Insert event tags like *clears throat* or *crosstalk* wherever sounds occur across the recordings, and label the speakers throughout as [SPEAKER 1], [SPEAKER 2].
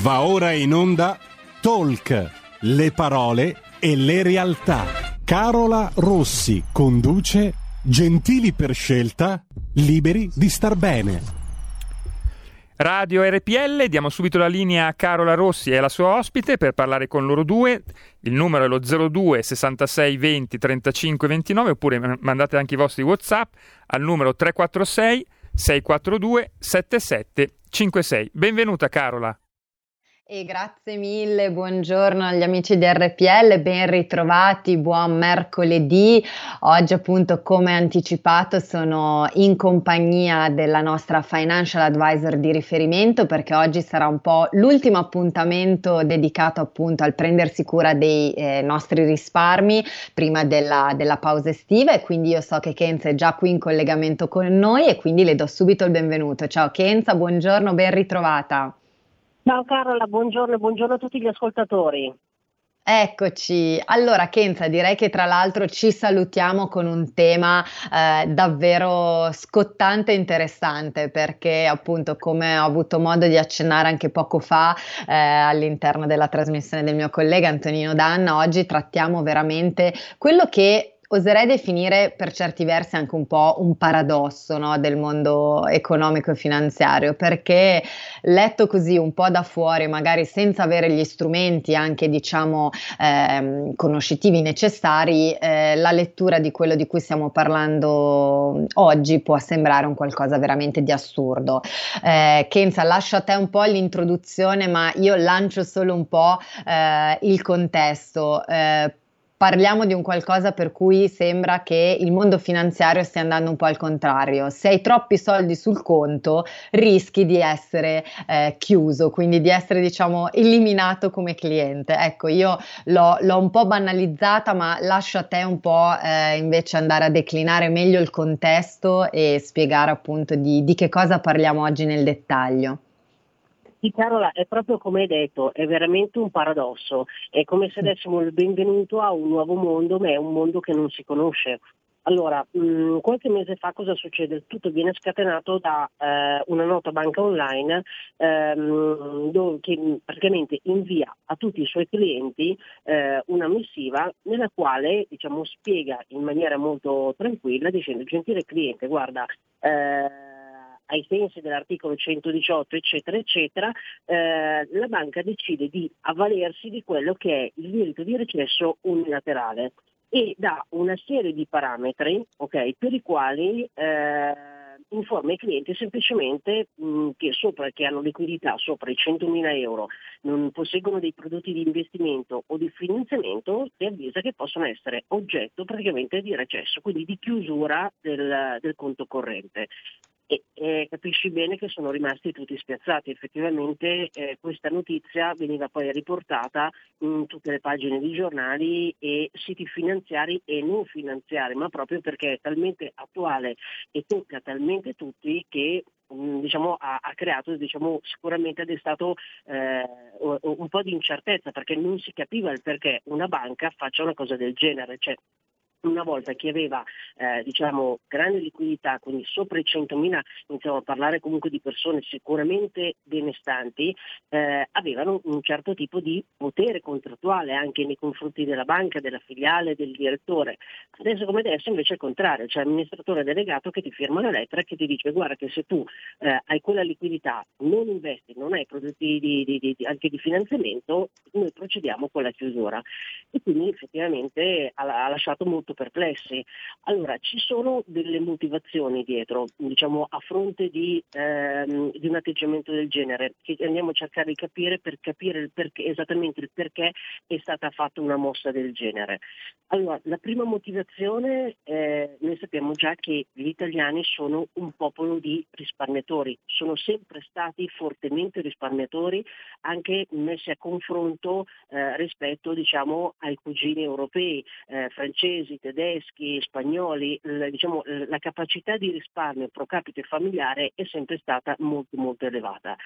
[SPEAKER 1] Va ora in onda Talk, le parole e le realtà. Carola Rossi conduce Gentili per scelta, liberi di star bene.
[SPEAKER 2] Radio RPL, diamo subito la linea a Carola Rossi e alla sua ospite per parlare con loro due. Il numero è lo 02 66 20 35 29 oppure mandate anche i vostri WhatsApp al numero 346 642 7756. Benvenuta Carola.
[SPEAKER 3] E grazie mille, buongiorno agli amici di RPL, ben ritrovati, buon mercoledì. Oggi appunto come anticipato sono in compagnia della nostra financial advisor di riferimento perché oggi sarà un po' l'ultimo appuntamento dedicato appunto al prendersi cura dei eh, nostri risparmi prima della, della pausa estiva e quindi io so che Kenza è già qui in collegamento con noi e quindi le do subito il benvenuto. Ciao Kenza, buongiorno, ben ritrovata.
[SPEAKER 4] Ciao Carola, buongiorno e buongiorno a tutti gli ascoltatori.
[SPEAKER 3] Eccoci, allora Kenza direi che tra l'altro ci salutiamo con un tema eh, davvero scottante e interessante perché appunto come ho avuto modo di accennare anche poco fa eh, all'interno della trasmissione del mio collega Antonino Danna, oggi trattiamo veramente quello che oserei definire per certi versi anche un po' un paradosso no, del mondo economico e finanziario, perché letto così un po' da fuori, magari senza avere gli strumenti anche diciamo ehm, conoscitivi necessari, eh, la lettura di quello di cui stiamo parlando oggi può sembrare un qualcosa veramente di assurdo. Eh, Kenza, lascio a te un po' l'introduzione, ma io lancio solo un po' eh, il contesto eh, parliamo di un qualcosa per cui sembra che il mondo finanziario stia andando un po' al contrario. Se hai troppi soldi sul conto, rischi di essere eh, chiuso, quindi di essere, diciamo, eliminato come cliente. Ecco, io l'ho, l'ho un po' banalizzata, ma lascio a te un po' eh, invece andare a declinare meglio il contesto e spiegare appunto di, di che cosa parliamo oggi nel dettaglio.
[SPEAKER 4] Sì, Carola, è proprio come hai detto, è veramente un paradosso. È come se dessimo il benvenuto a un nuovo mondo, ma è un mondo che non si conosce. Allora, mh, mm, qualche mese fa cosa succede? Tutto viene scatenato da eh, una nota banca online ehm, dove, che praticamente invia a tutti i suoi clienti eh, una missiva nella quale diciamo, spiega in maniera molto tranquilla dicendo gentile cliente, guarda, eh, ai sensi dell'articolo 118 eccetera eccetera, eh, la banca decide di avvalersi di quello che è il diritto di recesso unilaterale e dà una serie di parametri okay, per i quali eh, informa i clienti semplicemente mh, che, sopra, che hanno liquidità sopra i 100.000 euro, non posseggono dei prodotti di investimento o di finanziamento, ti avvisa che possono essere oggetto praticamente di recesso, quindi di chiusura del, del conto corrente e, e, capisci bene che sono rimasti tutti spiazzati. Effettivamente eh, questa notizia veniva poi riportata in tutte le pagine di giornali e siti finanziari e non finanziari, ma proprio perché è talmente attuale e tocca talmente tutti che mm, diciamo, ha, ha, creato diciamo, sicuramente ha destato eh, un po' di incertezza perché non si capiva il perché una banca faccia una cosa del genere. Cioè, una volta chi aveva eh, diciamo, grande liquidità, quindi sopra i 100.000, iniziamo a parlare comunque di persone sicuramente benestanti, eh, avevano un certo tipo di potere contrattuale anche nei confronti della banca, della filiale, del direttore. Adesso come adesso invece è il contrario, c'è l'amministratore delegato che ti firma una lettera che ti dice guarda che se tu eh, hai quella liquidità, non investi, non hai prodotti di, di, di, anche di finanziamento, noi procediamo con la chiusura. E quindi effettivamente ha, ha lasciato molto molto perplessi. Allora, ci sono delle motivazioni dietro, diciamo, a fronte di, ehm, di, un atteggiamento del genere, che andiamo a cercare di capire per capire il perché, esattamente il perché è stata fatta una mossa del genere. Allora, la prima motivazione, eh, noi sappiamo già che gli italiani sono un popolo di risparmiatori, sono sempre stati fortemente risparmiatori, anche messi a confronto eh, rispetto diciamo, ai cugini europei, eh, francesi, tedeschi, spagnoli, diciamo, la capacità di risparmio pro capite familiare è sempre stata molto molto elevata.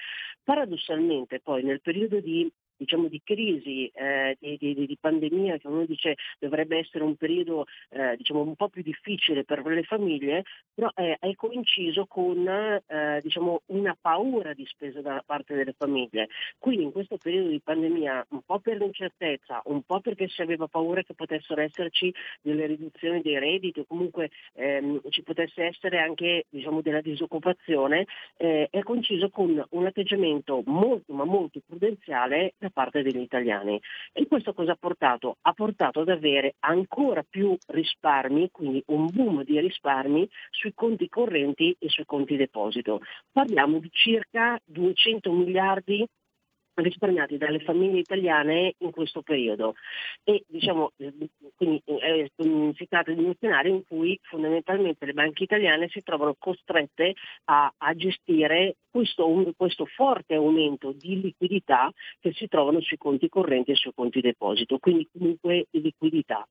[SPEAKER 4] Paradossalmente poi nel periodo di diciamo, di crisi, eh, di, di, di, pandemia, che uno dice dovrebbe essere un periodo eh, diciamo, un po' più difficile per le famiglie, però è, è coinciso con eh, diciamo, una paura di spesa da parte delle famiglie. Quindi in questo periodo di pandemia, un po' per l'incertezza, un po' perché si aveva paura che potessero esserci delle riduzioni dei redditi o comunque ehm, ci potesse essere anche diciamo, della disoccupazione, eh, è coinciso con un atteggiamento molto ma molto prudenziale da parte degli italiani. E questo cosa ha portato? Ha portato ad avere ancora più risparmi, quindi un boom di risparmi sui conti correnti e sui conti deposito. Parliamo di circa 200 miliardi risparmiati dalle famiglie italiane in questo periodo e diciamo quindi eh, si tratta di un scenario in cui fondamentalmente le banche italiane si trovano costrette a, a gestire questo, un, questo, forte aumento di liquidità che si trovano sui conti correnti e sui conti deposito, quindi comunque di liquidità.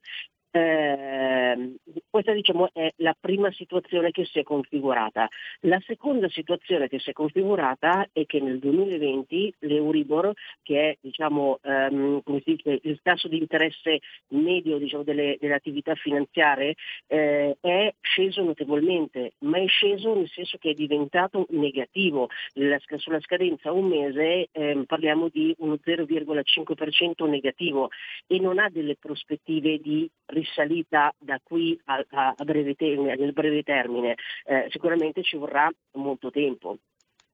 [SPEAKER 4] Eh, questa diciamo, è la prima situazione che si è configurata. La seconda situazione che si è configurata è che nel 2020 l'Euribor, che è diciamo, ehm, dice, il tasso di interesse medio diciamo, delle, delle, attività finanziarie, eh, è sceso notevolmente, ma è sceso nel senso che è diventato negativo. La, sulla scadenza un mese ehm, parliamo di uno 0,5% negativo e non ha delle prospettive di risalita da qui a, a, a breve termine, nel breve termine, eh, sicuramente ci vorrà molto tempo.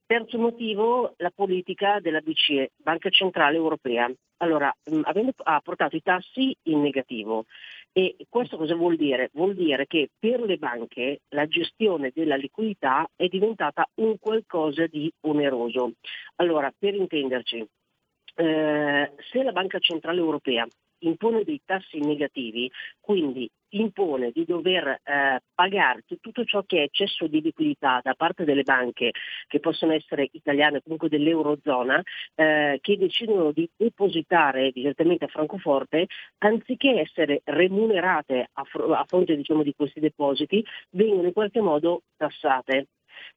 [SPEAKER 4] Terzo motivo, la politica della BCE, Banca Centrale Europea. Allora, mh, avendo, ha portato i tassi in negativo e questo cosa vuol dire? Vuol dire che per le banche la gestione della liquidità è diventata un qualcosa di oneroso. Allora, per intenderci, eh, se la Banca Centrale Europea impone dei tassi negativi, quindi impone di dover eh, pagare tutto ciò che è eccesso di liquidità da parte delle banche, che possono essere italiane o comunque dell'Eurozona, eh, che decidono di depositare direttamente a Francoforte, anziché essere remunerate a, fr- a fronte diciamo, di questi depositi, vengono in qualche modo tassate.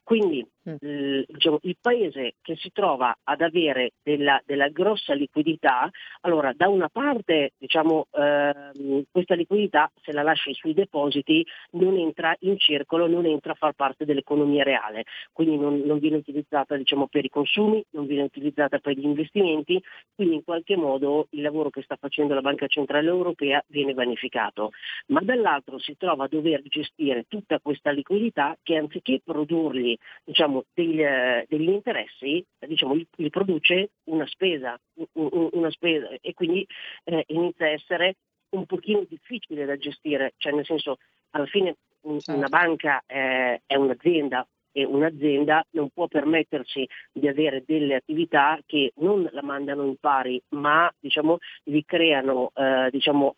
[SPEAKER 4] Quindi mm. eh, diciamo, il paese che si trova ad avere della, della grossa liquidità, allora da una parte diciamo, eh, questa liquidità se la lasci sui depositi non entra in circolo, non entra a far parte dell'economia reale, quindi non, non viene utilizzata diciamo, per i consumi, non viene utilizzata per gli investimenti, quindi in qualche modo il lavoro che sta facendo la Banca Centrale Europea viene vanificato. Ma dall'altro si trova a dover gestire tutta questa liquidità che anziché produrli diciamo, degli, eh, degli, interessi, diciamo, gli, gli, produce una spesa, una spesa e quindi eh, inizia a essere un pochino difficile da gestire, cioè nel senso alla fine certo. una banca eh, è un'azienda, e un'azienda non può permettersi di avere delle attività che non la mandano in pari, ma diciamo, gli creano, eh, diciamo,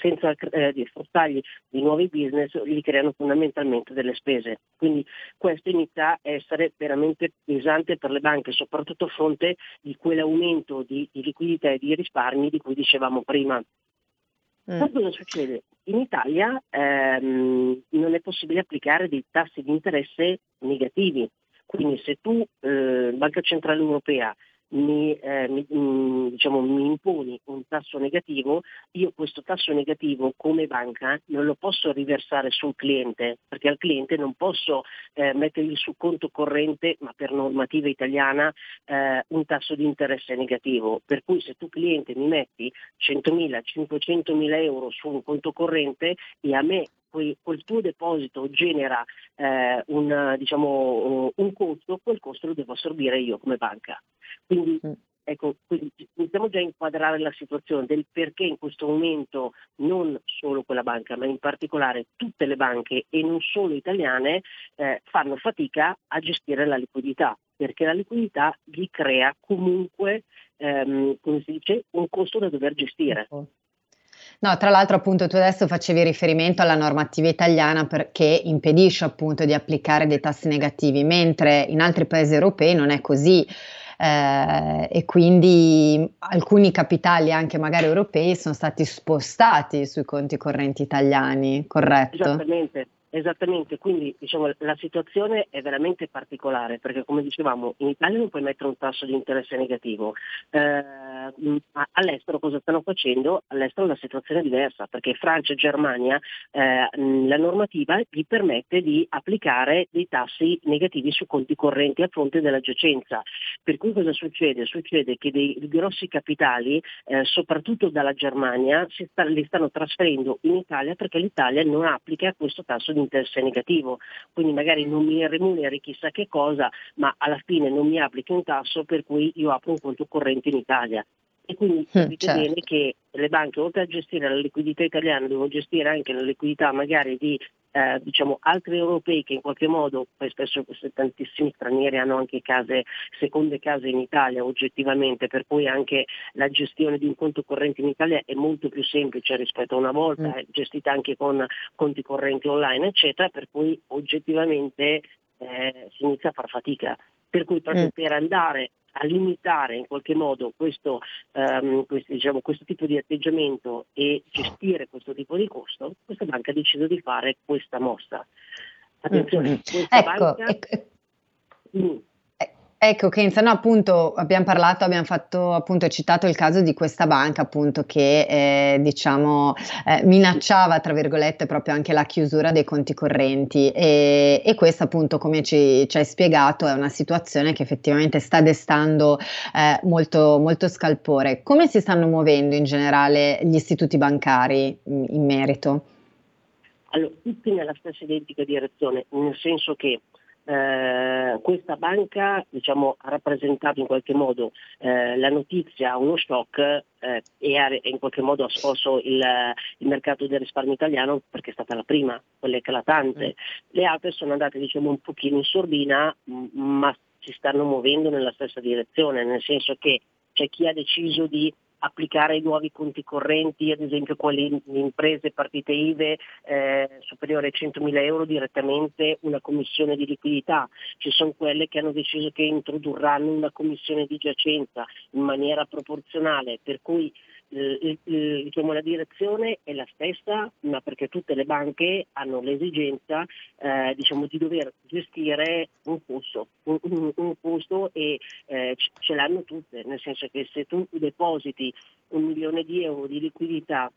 [SPEAKER 4] senza eh, sfruttargli di nuovi business, gli creano fondamentalmente delle spese. Quindi questo inizia a essere veramente pesante per le banche, soprattutto a fronte di quell'aumento di, di liquidità e di risparmi di cui dicevamo prima. Mm. cosa succede? In Italia ehm, non è possibile applicare dei tassi di interesse negativi, quindi se tu, eh, Banca Centrale Europea, mi, eh, mi, mm, diciamo, mi, imponi un tasso negativo, io questo tasso negativo come banca non lo posso riversare sul cliente, perché al cliente non posso eh, mettergli su conto corrente, ma per normativa italiana, eh, un tasso di interesse negativo. Per cui se tu cliente mi metti 100.000, 500.000 euro su un conto corrente e a me quel tuo deposito genera eh, un, diciamo, un costo, quel costo lo devo assorbire io come banca. Quindi, mm. ecco, quindi iniziamo già a inquadrare la situazione del perché in questo momento non solo quella banca, ma in particolare tutte le banche e non solo italiane eh, fanno fatica a gestire la liquidità, perché la liquidità gli crea comunque, ehm, come si dice, un costo da dover gestire.
[SPEAKER 3] No, tra l'altro appunto tu adesso facevi riferimento alla normativa italiana perché impedisce appunto di applicare dei tassi negativi, mentre in altri paesi europei non è così eh, e quindi alcuni capitali anche magari europei sono stati spostati sui conti correnti italiani, corretto?
[SPEAKER 4] Esattamente. Esattamente, quindi diciamo, la situazione è veramente particolare perché come dicevamo in Italia non puoi mettere un tasso di interesse negativo, eh, all'estero cosa stanno facendo? All'estero la situazione è diversa perché Francia e Germania eh, la normativa gli permette di applicare dei tassi negativi su conti correnti a fronte della giacenza. Per cui cosa succede? Succede che dei grossi capitali, eh, soprattutto dalla Germania, sta, li stanno trasferendo in Italia perché l'Italia non applica questo tasso di di interesse negativo, quindi magari non mi remuneri chissà che cosa, ma alla fine non mi applichi un tasso per cui io apro un conto corrente in Italia. E quindi mm, capite certo. bene che le banche oltre a gestire la liquidità italiana devono gestire anche la liquidità magari di eh, diciamo, altri europei che in qualche modo, poi spesso tantissimi stranieri hanno anche case, seconde case in Italia oggettivamente, per cui anche la gestione di un conto corrente in Italia è molto più semplice rispetto a una volta, mm. è gestita anche con conti correnti online, eccetera, per cui oggettivamente eh, si inizia a far fatica. Per cui proprio mm. per andare a limitare in qualche modo questo, um, questo, diciamo, questo, tipo di atteggiamento e gestire questo tipo di costo, questa banca ha deciso di fare questa mossa. Attenzione, mm-hmm. questa ecco, banca... Ecco.
[SPEAKER 3] Mm. Ecco Kenza, no appunto abbiamo parlato, abbiamo fatto appunto citato il caso di questa banca appunto che eh, diciamo eh, minacciava tra virgolette proprio anche la chiusura dei conti correnti e, e questa appunto come ci, ci, hai spiegato è una situazione che effettivamente sta destando eh, molto, molto scalpore. Come si stanno muovendo in generale gli istituti bancari in, in merito?
[SPEAKER 4] Allora, tutti nella stessa identica direzione, nel senso che eh, questa banca diciamo, ha rappresentato in qualche modo eh, la notizia, uno shock eh, e ha in qualche modo ha scosso il, il, mercato del risparmio italiano perché è stata la prima, quella eclatante. Mm. Le altre sono andate diciamo, un pochino in sordina ma si stanno muovendo nella stessa direzione, nel senso che c'è chi ha deciso di applicare i nuovi conti correnti, ad esempio quelli di imprese, partite IVE eh, superiori ai 100.000 euro direttamente una commissione di liquidità, ci sono quelle che hanno deciso che introdurranno una commissione di giacenza in maniera proporzionale, per cui eh, diciamo, la direzione è la stessa, ma perché tutte le banche hanno l'esigenza eh, diciamo, di dover gestire un costo, un, un, costo e eh, ce l'hanno tutte, nel senso che se tu depositi un milione di euro di liquidità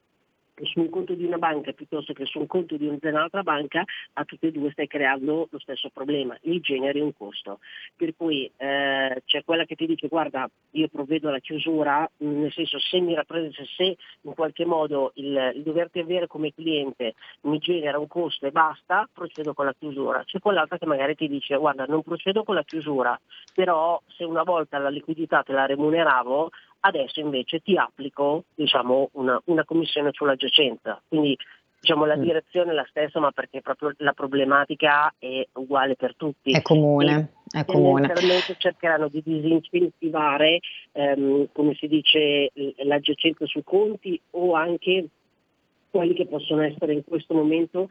[SPEAKER 4] su un conto di una banca piuttosto che su un conto di un'altra banca, a tutte e due stai creando lo stesso problema, il genere un costo. Per cui eh, c'è quella che ti dice guarda io provvedo alla chiusura, nel senso se mi rappresenta, se in qualche modo il, il doverti avere come cliente mi genera un costo e basta, procedo con la chiusura. C'è quell'altra che magari ti dice guarda non procedo con la chiusura, però se una volta la liquidità te la remuneravo, adesso invece ti applico diciamo, una, una, commissione sulla giacenza. Quindi diciamo, la mm. direzione è la stessa, ma perché proprio la problematica è uguale per tutti.
[SPEAKER 3] È comune. E è comune.
[SPEAKER 4] cercheranno di disincentivare, ehm, come si dice, la giacenza sui conti o anche quelli che possono essere in questo momento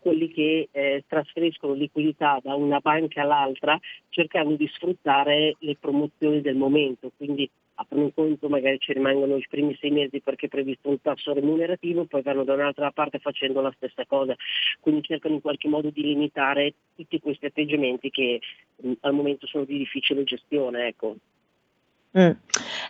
[SPEAKER 4] quelli che eh, trasferiscono liquidità da una banca all'altra cercando di sfruttare le promozioni del momento, quindi aprono un conto, magari ci rimangono i primi sei mesi perché è previsto un tasso remunerativo, poi vanno da un'altra parte facendo la stessa cosa. Quindi cercano in qualche modo di limitare tutti questi atteggiamenti che mh, al momento sono di difficile gestione. Ecco.
[SPEAKER 3] Mm.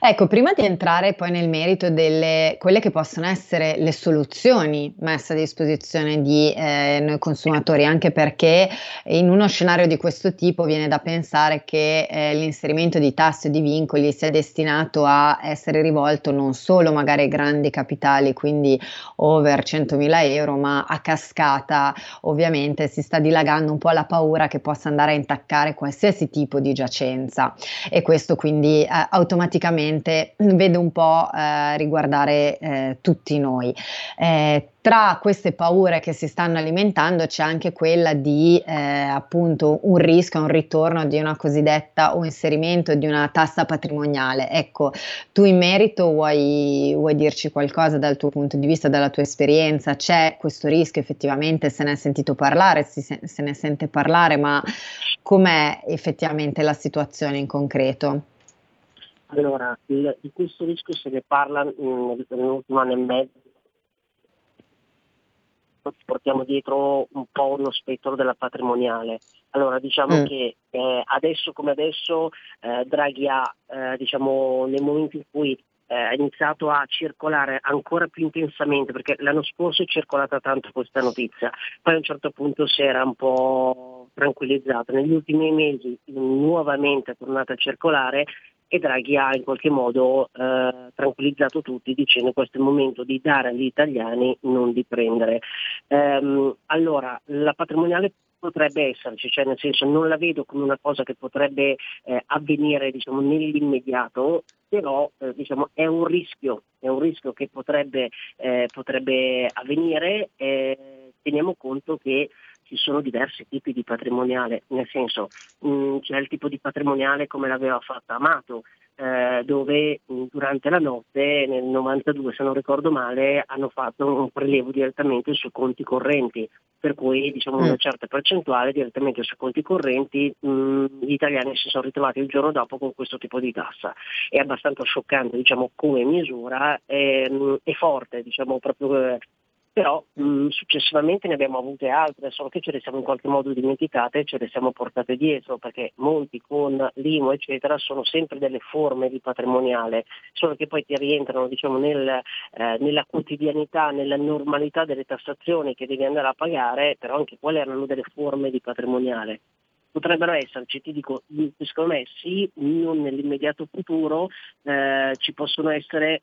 [SPEAKER 3] Ecco, prima di entrare poi nel merito delle quelle che possono essere le soluzioni messe a disposizione di eh, noi consumatori, anche perché in uno scenario di questo tipo viene da pensare che eh, l'inserimento di tassi e di vincoli sia destinato a essere rivolto non solo magari ai grandi capitali, quindi over 100.000 euro, ma a cascata ovviamente si sta dilagando un po' la paura che possa andare a intaccare qualsiasi tipo di giacenza e questo quindi eh, automaticamente vedo un po' eh, riguardare eh, tutti noi. Eh, tra queste paure che si stanno alimentando c'è anche quella di eh, appunto un rischio, un ritorno di una cosiddetta o inserimento di una tassa patrimoniale. Ecco, tu in merito vuoi, vuoi dirci qualcosa dal tuo punto di vista, dalla tua esperienza? C'è questo rischio effettivamente, se ne è sentito parlare, si, se ne sente parlare, ma com'è effettivamente la situazione in concreto?
[SPEAKER 4] Allora, il, di questo rischio se ne parla nell'ultimo anno e mezzo portiamo dietro un po' uno spettro della patrimoniale. Allora diciamo mm. che eh, adesso come adesso eh, Draghi ha, eh, diciamo, nel momento in cui eh, ha iniziato a circolare ancora più intensamente, perché l'anno scorso è circolata tanto questa notizia, poi a un certo punto si era un po' tranquillizzata. Negli ultimi mesi nuovamente è tornata a circolare e Draghi ha in qualche modo eh, tranquillizzato tutti dicendo questo è il momento di dare agli italiani, non di prendere. Ehm, allora, la patrimoniale potrebbe esserci, cioè nel senso non la vedo come una cosa che potrebbe eh, avvenire diciamo, nell'immediato, però eh, diciamo, è un rischio, è un rischio che potrebbe, eh, potrebbe avvenire. teniamo conto che ci sono diversi tipi di patrimoniale, nel senso mh, mm, c'è il tipo di patrimoniale come l'aveva fatta Amato, eh, dove mh, mm, durante la notte nel 92 se non ricordo male hanno fatto un prelievo direttamente sui conti correnti, per cui diciamo mm. una certa percentuale direttamente sui conti correnti mh, mm, gli italiani si sono ritrovati il giorno dopo con questo tipo di tassa. È abbastanza scioccante diciamo, come misura, è, è forte diciamo, proprio però mh, successivamente ne abbiamo avute altre, solo che ce le siamo in qualche modo dimenticate e ce le siamo portate dietro, perché molti con l'IMO eccetera sono sempre delle forme di patrimoniale, solo che poi ti rientrano diciamo, nel, eh, nella quotidianità, nella normalità delle tassazioni che devi andare a pagare, però anche quelle erano delle forme di patrimoniale. Potrebbero esserci, ti dico, secondo me sì, non nell'immediato futuro, eh, ci possono essere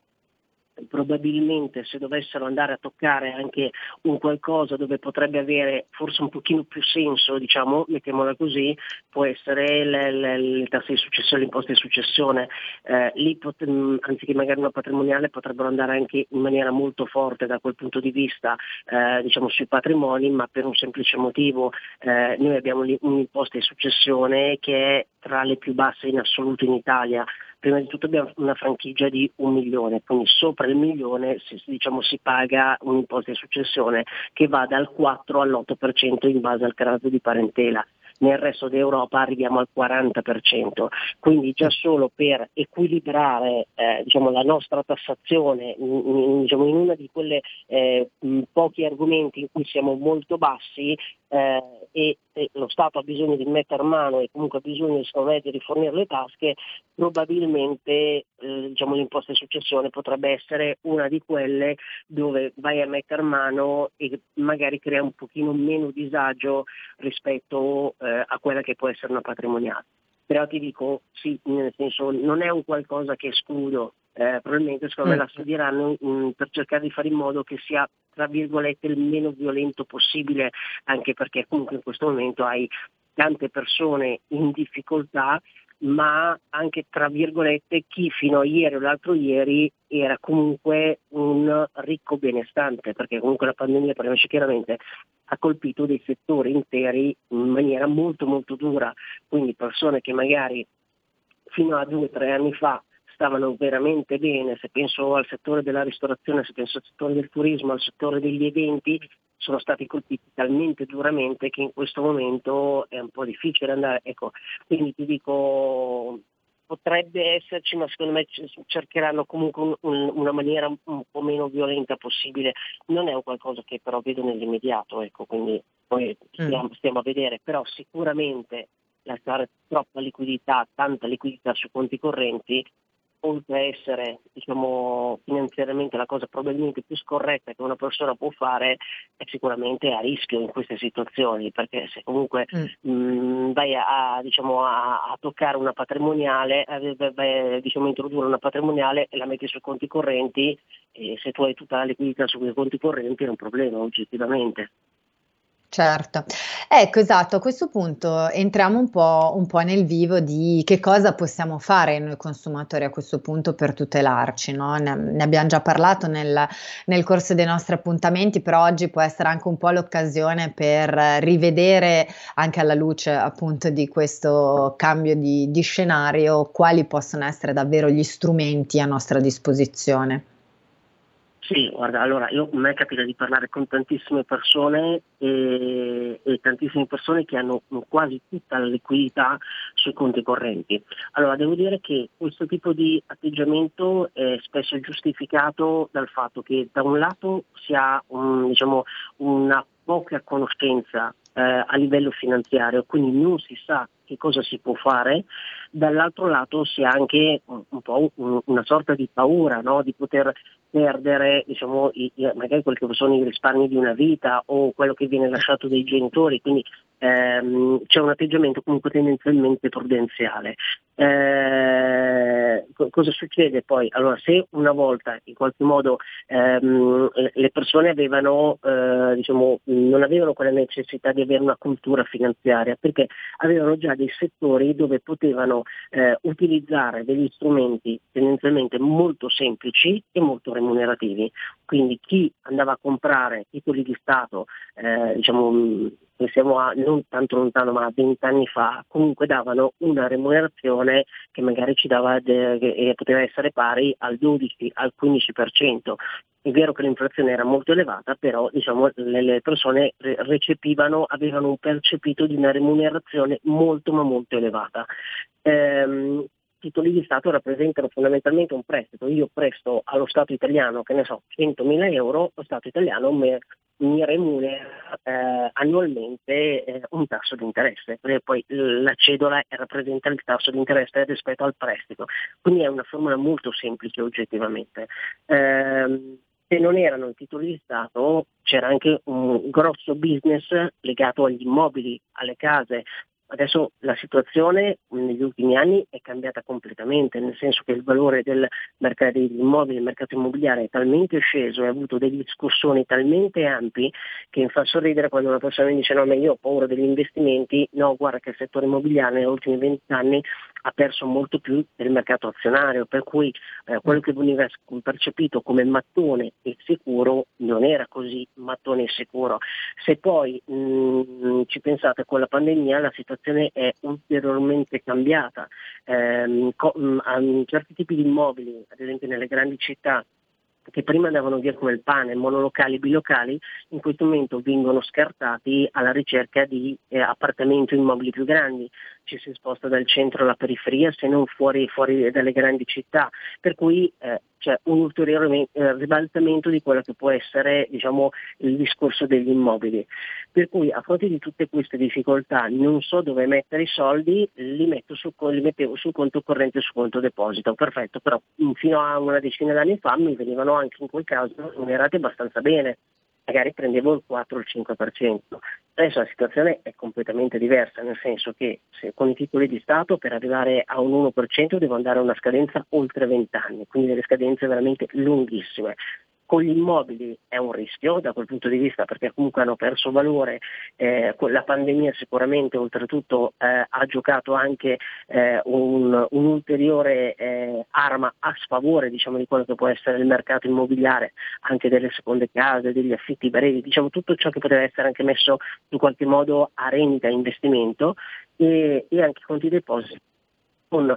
[SPEAKER 4] probabilmente se dovessero andare a toccare anche un qualcosa dove potrebbe avere forse un pochino più senso, diciamo, mettiamola così, può essere le, le, le tasse di successione, l'imposta di successione. Eh, lì pot- mm, anziché magari una patrimoniale potrebbero andare anche in maniera molto forte da quel punto di vista eh, diciamo, sui patrimoni, ma per un semplice motivo. Eh, noi abbiamo un'imposta di successione che è tra le più basse in assoluto in Italia prima di tutto abbiamo una franchigia di un milione, quindi sopra il milione si, diciamo, si paga un'imposta di successione che va dal 4 all'8% in base al grado di parentela. Nel resto d'Europa arriviamo al 40%, quindi già solo per equilibrare eh, diciamo, la nostra tassazione in, in, diciamo, in uno di quei eh, pochi argomenti in cui siamo molto bassi eh, e, e, lo Stato ha bisogno di mettere mano e comunque ha bisogno me, di rifornire le tasche, probabilmente eh, diciamo, l'imposta di successione potrebbe essere una di quelle dove vai a mettere mano e magari crea un pochino meno disagio rispetto eh, a quella che può essere una patrimoniale. Però ti dico sì, nel senso non è un qualcosa che escludo, eh, probabilmente secondo me la mm. studieranno mh, per cercare di fare in modo che sia tra virgolette il meno violento possibile, anche perché comunque in questo momento hai tante persone in difficoltà ma anche tra virgolette chi fino a ieri o l'altro ieri era comunque un ricco benestante, perché comunque la pandemia parliamoci chiaramente ha colpito dei settori interi in maniera molto molto dura, quindi persone che magari fino a due o tre anni fa stavano veramente bene, se penso al settore della ristorazione, se penso al settore del turismo, al settore degli eventi, sono stati colpiti talmente duramente che in questo momento è un po' difficile andare. Ecco, quindi ti dico, potrebbe esserci, ma secondo me cercheranno comunque un, un, una maniera un po' meno violenta possibile. Non è un qualcosa che però vedo nell'immediato, ecco, quindi poi mm. stiamo, stiamo a vedere, però sicuramente lasciare troppa liquidità, tanta liquidità sui conti correnti oltre a essere diciamo, finanziariamente la cosa probabilmente più scorretta che una persona può fare, è sicuramente a rischio in queste situazioni, perché se comunque mm. mh, mm, vai a, diciamo, a, a, toccare una patrimoniale, eh, vai, diciamo, a introdurre una patrimoniale e la metti sui conti correnti, e se tu hai tutta la liquidità sui conti correnti è un problema oggettivamente.
[SPEAKER 3] Certo, ecco esatto, a questo punto entriamo un po', un po' nel vivo di che cosa possiamo fare noi consumatori a questo punto per tutelarci, no? ne, ne, abbiamo già parlato nel, nel, corso dei nostri appuntamenti, però oggi può essere anche un po' l'occasione per rivedere anche alla luce appunto di questo cambio di, di scenario quali possono essere davvero gli strumenti a nostra disposizione.
[SPEAKER 4] Sì, guarda, allora io, a me capita di parlare con tantissime persone e, e, tantissime persone che hanno quasi tutta la liquidità sui conti correnti. Allora devo dire che questo tipo di atteggiamento è spesso giustificato dal fatto che da un lato si ha un, diciamo, una poca conoscenza eh, a livello finanziario, quindi non si sa che cosa si può fare, dall'altro lato si ha anche un, un po' un, una sorta di paura no? di poter perdere diciamo, i, magari quelli che sono i risparmi di una vita o quello che viene lasciato dai genitori, quindi ehm, c'è un atteggiamento comunque tendenzialmente prudenziale. Eh, cosa succede poi? Allora, se una volta in qualche modo ehm, le persone avevano, eh, diciamo, non avevano quella necessità di avere una cultura finanziaria, perché avevano già dei settori dove potevano eh, utilizzare degli strumenti tendenzialmente molto semplici e molto remunerativi. Quindi chi andava a comprare titoli di Stato, eh, diciamo, pensiamo a non tanto lontano ma a 20 anni fa, comunque davano una remunerazione che magari ci dava de- che poteva essere pari al 12, al 15%. È vero che l'inflazione era molto elevata, però diciamo, le, le, persone recepivano, avevano un percepito di una remunerazione molto ma molto elevata. Ehm, titoli di Stato rappresentano fondamentalmente un prestito. Io presto allo Stato italiano, che ne so, 100.000 euro, lo Stato italiano mi, mi remunera eh, annualmente eh, un tasso di interesse, perché poi la cedola rappresenta il tasso di interesse rispetto al prestito. Quindi è una formula molto semplice oggettivamente. Eh, se non erano i titoli di Stato c'era anche un grosso business legato agli immobili, alle case, Adesso la situazione negli ultimi anni è cambiata completamente, nel senso che il valore del mercato degli immobili, del mercato immobiliare è talmente sceso e ha avuto degli scossoni talmente ampi che mi fa sorridere quando una persona mi dice no ma io ho paura degli investimenti, no guarda che il settore immobiliare negli ultimi vent'anni ha perso molto più del mercato azionario, per cui eh, quello che veniva percepito come mattone e sicuro non era così mattone e sicuro. Se poi mh, mm, ci pensate con la pandemia la situazione è ulteriormente cambiata, eh, co- mh, mm, certi tipi di immobili, ad esempio nelle grandi città, che prima andavano via come il pane, monolocali, bilocali, in questo momento vengono scartati alla ricerca di eh, appartamenti o immobili più grandi ci si sposta dal centro alla periferia se non fuori, fuori dalle grandi città, per cui eh, c'è un ulteriore eh, ribaltamento di quello che può essere diciamo, il discorso degli immobili. Per cui a fronte di tutte queste difficoltà non so dove mettere i soldi, li, su, li mettevo sul conto corrente e sul conto deposito, perfetto, però fino a una decina d'anni fa mi venivano anche in quel caso remunerati abbastanza bene magari prendevo il 4 o il 5%. Adesso la situazione è completamente diversa, nel senso che con i titoli di Stato per arrivare a un 1% devo andare a una scadenza oltre 20 anni, quindi delle scadenze veramente lunghissime. Con gli immobili è un rischio da quel punto di vista perché comunque hanno perso valore, eh, la pandemia sicuramente oltretutto eh, ha giocato anche eh, un, un'ulteriore eh, arma a sfavore diciamo, di quello che può essere il mercato immobiliare, anche delle seconde case, degli affitti brevi, diciamo tutto ciò che poteva essere anche messo in qualche modo a rendita, investimento e, e anche conti depositi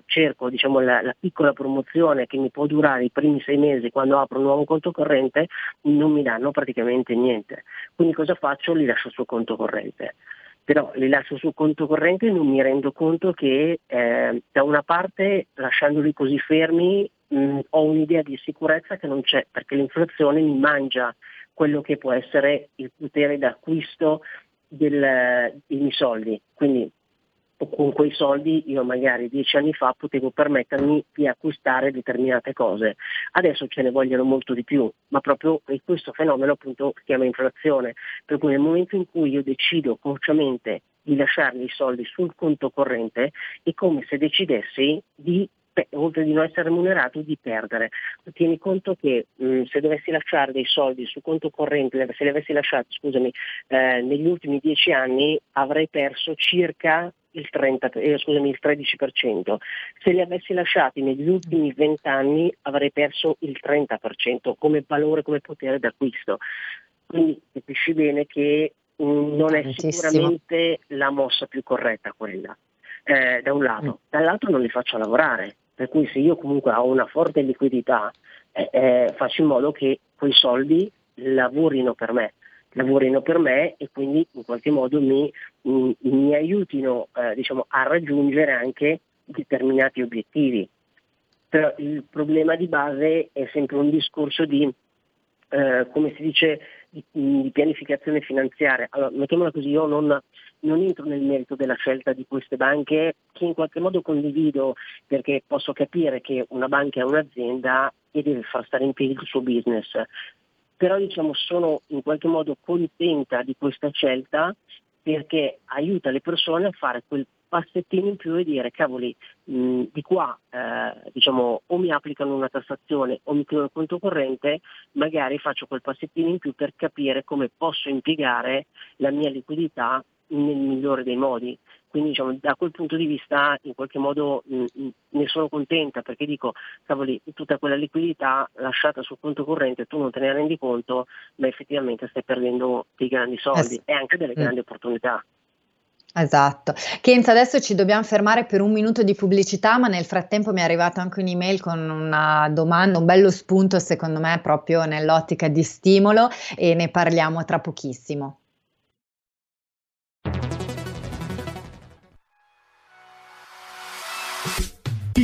[SPEAKER 4] cerco diciamo, la, la, piccola promozione che mi può durare i primi sei mesi quando apro un nuovo conto corrente, non mi danno praticamente niente. Quindi cosa faccio? Li lascio sul conto corrente. Però li lascio sul conto corrente e non mi rendo conto che eh, da una parte lasciandoli così fermi mh, ho un'idea di sicurezza che non c'è, perché l'inflazione mi mangia quello che può essere il potere d'acquisto del, dei miei soldi. Quindi con quei soldi io magari dieci anni fa potevo permettermi di acquistare determinate cose. Adesso ce ne vogliono molto di più, ma proprio questo fenomeno appunto si chiama inflazione, per cui nel momento in cui io decido consciamente di lasciarmi i soldi sul conto corrente è come se decidessi di oltre di non essere remunerato, di perdere. Tieni conto che mh, se dovessi lasciare dei soldi sul conto corrente, se li avessi lasciati scusami, eh, negli ultimi dieci anni, avrei perso circa il, 30, eh, scusami, il 13%. Se li avessi lasciati negli ultimi 20 anni avrei perso il 30% come valore, come potere d'acquisto. Quindi capisci bene che mh, non è sicuramente la mossa più corretta quella, eh, da un lato. Mm. Dall'altro non li faccio lavorare Per cui se io comunque ho una forte liquidità, eh, eh, faccio in modo che quei soldi lavorino per me lavorino per me e quindi in qualche modo mi, mi, mi aiutino eh, diciamo, a raggiungere anche determinati obiettivi. Però il problema di base è sempre un discorso di, eh, come si dice, di, di, pianificazione finanziaria. Allora, mettiamola così, io non, non entro nel merito della scelta di queste banche che in qualche modo condivido perché posso capire che una banca è un'azienda e deve far stare in piedi il suo business. Però diciamo, sono in qualche modo contenta di questa scelta perché aiuta le persone a fare quel passettino in più e dire cavoli mh, di qua eh, diciamo o mi applicano una tassazione o mi chiudono il conto corrente magari faccio quel passettino in più per capire come posso impiegare la mia liquidità nel migliore dei modi quindi diciamo, da quel punto di vista in qualche modo mh, ne sono contenta perché dico cavoli tutta quella liquidità lasciata sul conto corrente tu non te ne rendi conto ma effettivamente stai perdendo dei grandi soldi eh e anche delle mm. grandi opportunità
[SPEAKER 3] Esatto. Kenza, adesso ci dobbiamo fermare per un minuto di pubblicità, ma nel frattempo mi è arrivata anche un'email con una domanda, un bello spunto secondo me proprio nell'ottica di stimolo e ne parliamo tra pochissimo.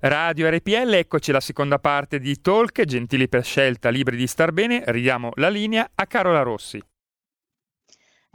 [SPEAKER 2] Radio RPL, eccoci la seconda parte di Talk, gentili per scelta, libri di star bene, ridiamo la linea a Carola Rossi.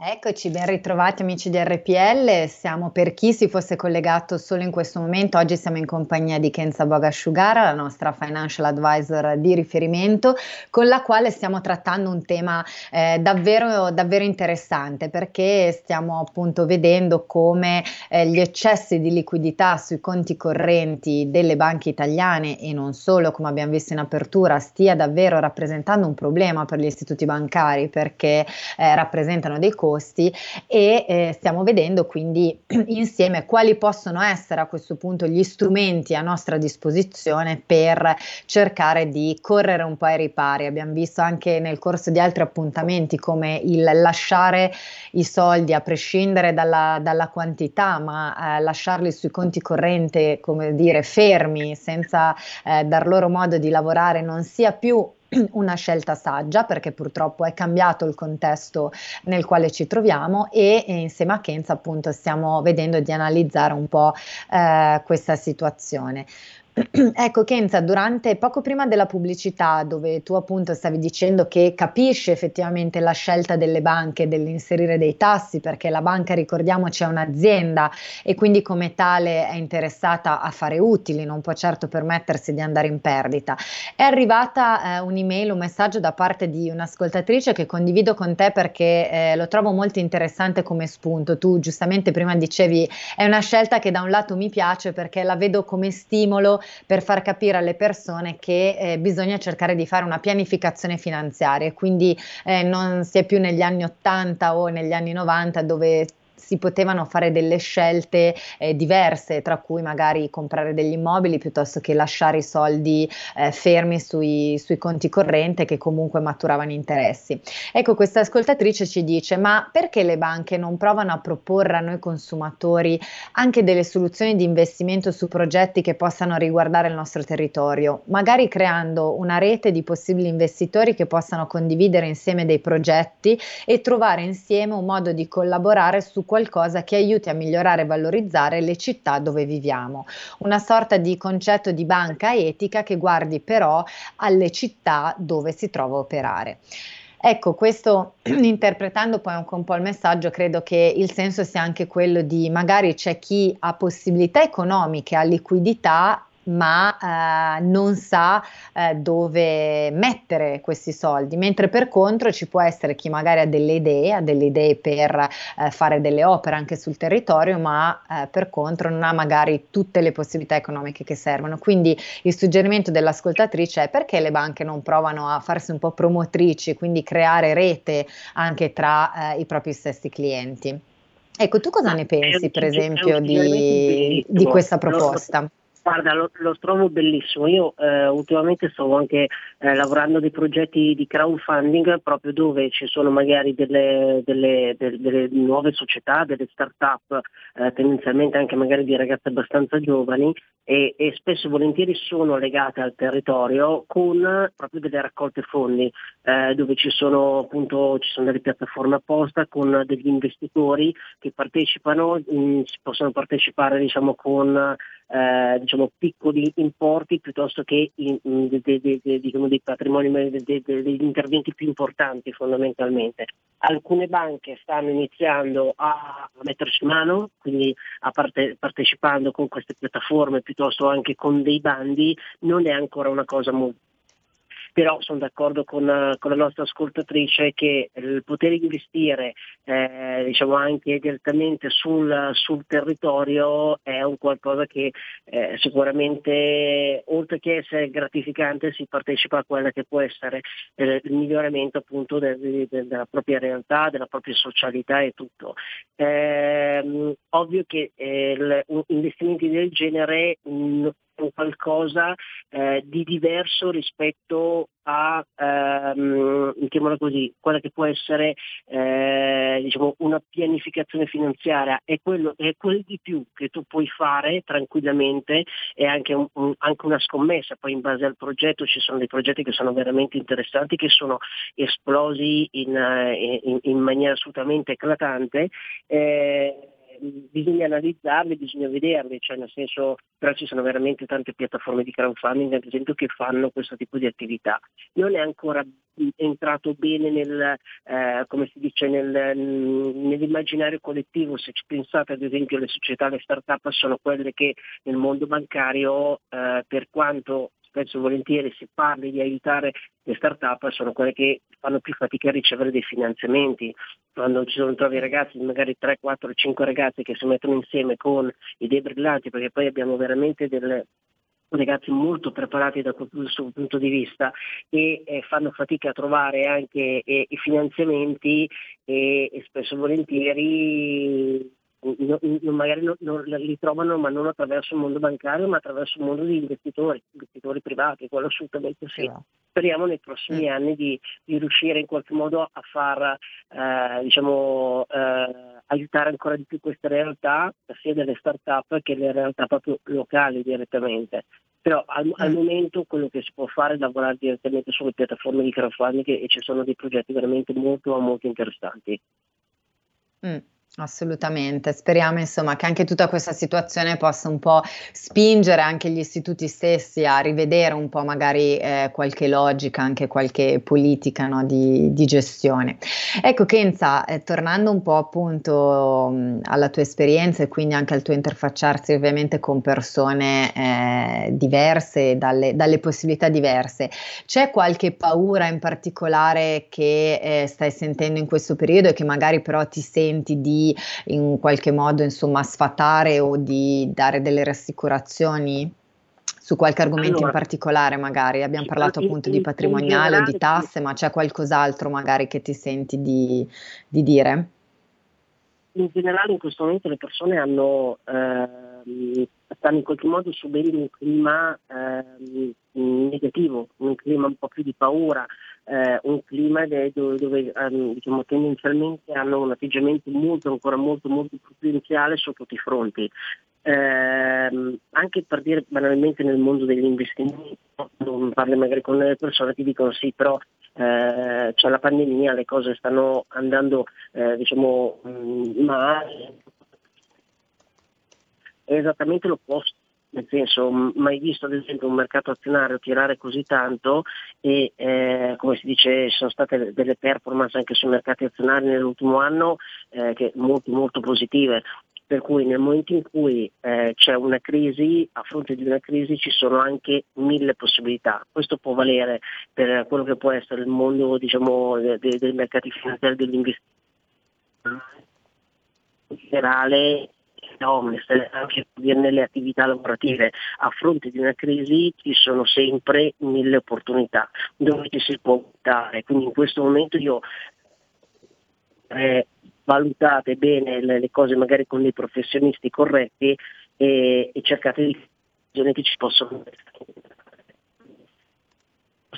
[SPEAKER 3] Eccoci, ben ritrovati amici di RPL, siamo per chi si fosse collegato solo in questo momento, oggi siamo in compagnia di Kenza Bogasciugara, la nostra financial advisor di riferimento, con la quale stiamo trattando un tema eh, davvero, davvero interessante perché stiamo appunto vedendo come eh, gli eccessi di liquidità sui conti correnti delle banche italiane e non solo, come abbiamo visto in apertura, stia davvero rappresentando un problema per gli istituti bancari perché eh, rappresentano dei costi costi e eh, stiamo vedendo quindi *clears throat* insieme quali possono essere a questo punto gli strumenti a nostra disposizione per cercare di correre un po' ai ripari. Abbiamo visto anche nel corso di altri appuntamenti come il lasciare i soldi a prescindere dalla, dalla quantità, ma eh, lasciarli sui conti correnti, come dire, fermi senza eh, dar loro modo di lavorare non sia più *clears throat* una scelta saggia perché purtroppo è cambiato il contesto nel quale ci troviamo e, e insieme a Kenza appunto stiamo vedendo di analizzare un po' eh, questa situazione. *clears throat* Ecco Kenza, durante poco prima della pubblicità, dove tu appunto stavi dicendo che capisci effettivamente la scelta delle banche dell'inserire dei tassi, perché la banca, ricordiamoci, è un'azienda e quindi come tale è interessata a fare utili, non può certo permettersi di andare in perdita. È arrivata eh, un'email, un messaggio da parte di un'ascoltatrice che condivido con te perché eh, lo trovo molto interessante come spunto. Tu giustamente prima dicevi è una scelta che da un lato mi piace perché la vedo come stimolo per far capire alle persone che eh, bisogna cercare di fare una pianificazione finanziaria, quindi eh, non si è più negli anni 80 o negli anni 90 dove si potevano fare delle scelte eh, diverse, tra cui magari comprare degli immobili piuttosto che lasciare i soldi eh, fermi sui, sui conti corrente che comunque maturavano interessi. Ecco, questa ascoltatrice ci dice: ma perché le banche non provano a proporre a noi consumatori anche delle soluzioni di investimento su progetti che possano riguardare il nostro territorio, magari creando una rete di possibili investitori che possano condividere insieme dei progetti e trovare insieme un modo di collaborare su qualcosa che aiuti a migliorare e valorizzare le città dove viviamo. Una sorta di concetto di banca etica che guardi però alle città dove si trova a operare. Ecco, questo *clears throat* interpretando poi anche un po' il messaggio, credo che il senso sia anche quello di magari c'è chi ha possibilità economiche, ha liquidità ma eh, non sa eh, dove mettere questi soldi, mentre per contro ci può essere chi magari ha delle idee, ha delle idee per eh, fare delle opere anche sul territorio, ma eh, per contro non ha magari tutte le possibilità economiche che servono. Quindi il suggerimento dell'ascoltatrice è perché le banche non provano a farsi un po' promotrici, quindi creare rete anche tra eh, i propri stessi clienti. Ecco, tu cosa ne pensi, per esempio, di, di questa proposta?
[SPEAKER 4] Guarda, lo, lo, trovo bellissimo. Io eh, ultimamente sto anche eh, lavorando dei progetti di crowdfunding proprio dove ci sono magari delle, delle, delle, delle nuove società, delle start-up, eh, tendenzialmente anche magari di ragazze abbastanza giovani e, e, spesso e volentieri sono legate al territorio con proprio delle raccolte fondi eh, dove ci sono appunto ci sono delle piattaforme apposta con degli investitori che partecipano, mh, mm, si possono partecipare diciamo con eh, diciamo, piccoli importi piuttosto che in, in, de, de, de, diciamo, dei patrimoni, degli interventi più importanti fondamentalmente. Alcune banche stanno iniziando a metterci mano, quindi parte, partecipando con queste piattaforme piuttosto anche con dei bandi, non è ancora una cosa molto però sono d'accordo con, con la nostra ascoltatrice che il poter investire eh, diciamo anche direttamente sul, sul, territorio è un qualcosa che eh, sicuramente oltre che essere gratificante si partecipa a quella che può essere eh, il miglioramento appunto de, de, de, della propria realtà, della propria socialità e tutto. Ehm, ovvio che eh, investimenti del genere mh, un qualcosa eh, di diverso rispetto a ehm, così, quella che può essere eh, diciamo, una pianificazione finanziaria, è, quello, è quel di più che tu puoi fare tranquillamente e anche, un, un, anche, una scommessa, poi in base al progetto ci sono dei progetti che sono veramente interessanti, che sono esplosi in, eh, in, in maniera assolutamente eclatante. Eh, bisogna analizzarli, bisogna vederli, cioè nel senso, però ci sono veramente tante piattaforme di crowdfunding ad esempio che fanno questo tipo di attività. Non è ancora entrato bene nel, eh, come si dice, nel, nell'immaginario collettivo, se ci pensate ad esempio le società, le start-up sono quelle che nel mondo bancario eh, per quanto spesso e volentieri si parli di aiutare le start-up sono quelle che fanno più fatica a ricevere dei finanziamenti. Quando ci sono trovi ragazzi, magari 3, 4, 5 ragazzi che si mettono insieme con idee brillanti, perché poi abbiamo veramente delle, ragazzi molto preparati da questo punto di vista e eh, fanno fatica a trovare anche eh, i finanziamenti e, e spesso e volentieri non, non, magari li trovano ma non attraverso il mondo bancario ma attraverso il mondo degli investitori, investitori privati, quello assolutamente sì. Yeah. Speriamo nei prossimi mm. anni di, di, riuscire in qualche modo a far eh, diciamo, eh, aiutare ancora di più queste realtà, sia delle start-up che le realtà proprio locali direttamente. Però al, mm. al momento quello che si può fare è lavorare direttamente sulle piattaforme di crowdfunding e ci sono dei progetti veramente molto molto interessanti.
[SPEAKER 3] Mm. Assolutamente, speriamo insomma che anche tutta questa situazione possa un po' spingere anche gli istituti stessi a rivedere un po' magari eh, qualche logica, anche qualche politica no, di, di, gestione. Ecco Kenza, eh, tornando un po' appunto mh, alla tua esperienza e quindi anche al tuo interfacciarsi ovviamente con persone eh, diverse, dalle, dalle, possibilità diverse, c'è qualche paura in particolare che eh, stai sentendo in questo periodo e che magari però ti senti di in qualche modo insomma sfatare o di dare delle rassicurazioni? Su qualche argomento allora, in particolare magari, abbiamo parlato in, appunto in, di patrimoniale o di tasse, ma c'è qualcos'altro magari che ti senti di, di dire?
[SPEAKER 4] in generale in questo momento le persone hanno, eh, stanno in qualche modo subendo un clima eh, negativo, un clima un po' più di paura, eh, un clima dove, dove um, diciamo, tendenzialmente hanno un atteggiamento molto, ancora molto, molto prudenziale su tutti i fronti. Eh, anche per dire banalmente nel mondo degli investimenti, non parli magari con le persone che dicono sì, però eh, c'è la pandemia, le cose stanno andando eh, diciamo, mm, male. È esattamente l'opposto nel senso mai visto ad esempio un mercato azionario tirare così tanto e eh, come si dice ci sono state delle performance anche sui mercati azionari nell'ultimo anno eh, molto molto positive per cui nel momento in cui eh, c'è una crisi, a fronte di una crisi ci sono anche mille possibilità. Questo può valere per quello che può essere il mondo diciamo, dei, dei mercati finanziari dell'investimento in generale Omnes, anche nelle attività lavorative, a fronte di una crisi ci sono sempre mille opportunità dove ci si può buttare. Quindi in questo momento io eh, valutate bene le, le, cose magari con dei professionisti corretti e, e cercate di che ci possono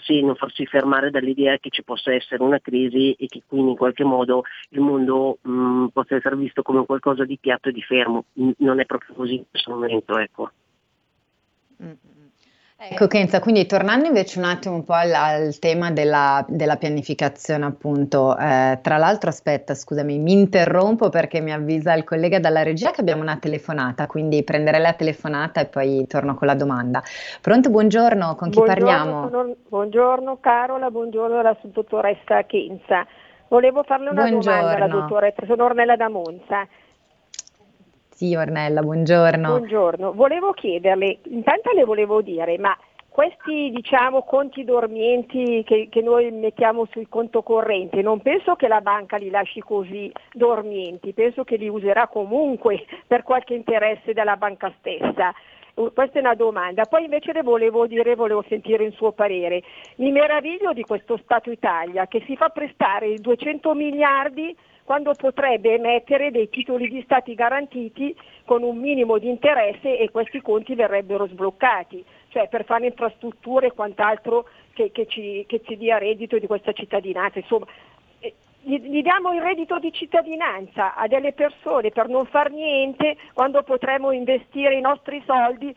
[SPEAKER 4] sì, non farsi fermare dall'idea che ci possa essere una crisi e che quindi in qualche modo il mondo mh, mm, possa essere visto come qualcosa di piatto e di fermo. Non è proprio così in questo momento, ecco.
[SPEAKER 3] Mm-hmm. Ecco Kenza, quindi tornando invece un attimo un po' al, al tema della, della, pianificazione appunto, eh, tra l'altro aspetta scusami, mi interrompo perché mi avvisa il collega dalla regia che abbiamo una telefonata, quindi prenderei la telefonata e poi torno con la domanda. Pronto, buongiorno, con chi
[SPEAKER 5] buongiorno,
[SPEAKER 3] parliamo?
[SPEAKER 5] Sono, buongiorno Carola, buongiorno alla dottoressa Kenza. Volevo farle una buongiorno. domanda alla dottoressa, sono Ornella da Monza.
[SPEAKER 3] Sì, Ornella, buongiorno.
[SPEAKER 5] Buongiorno, volevo chiederle, intanto le volevo dire, ma questi diciamo, conti dormienti che, che, noi mettiamo sul conto corrente, non penso che la banca li lasci così dormienti, penso che li userà comunque per qualche interesse della banca stessa. Questa è una domanda. Poi invece le volevo dire, volevo sentire il suo parere. Mi meraviglio di questo Stato Italia che si fa prestare 200 miliardi quando potrebbe emettere dei titoli di Stati garantiti con un minimo di interesse e questi conti verrebbero sbloccati, cioè per fare infrastrutture e quant'altro che, che, ci, che ci dia reddito di questa cittadinanza. Insomma, eh, gli, diamo il reddito di cittadinanza a delle persone per non far niente quando potremmo investire i nostri soldi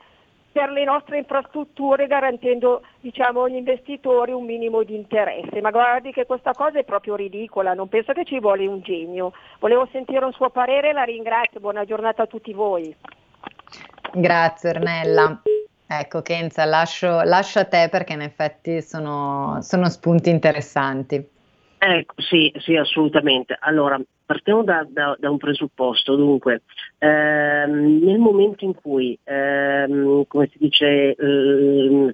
[SPEAKER 5] per le nostre infrastrutture garantendo diciamo, agli investitori un minimo di interesse. Ma guardi che questa cosa è proprio ridicola, non penso che ci vuole un genio. Volevo sentire un suo parere, la ringrazio, buona giornata a tutti voi.
[SPEAKER 3] Grazie Ornella. Ecco Kenza, lascio, lascio a te perché in effetti sono, sono spunti interessanti.
[SPEAKER 4] Ecco, sì, sì, assolutamente. Allora, partiamo da, da, da un presupposto. Dunque, ehm, nel momento in cui, ehm, come si dice, ehm,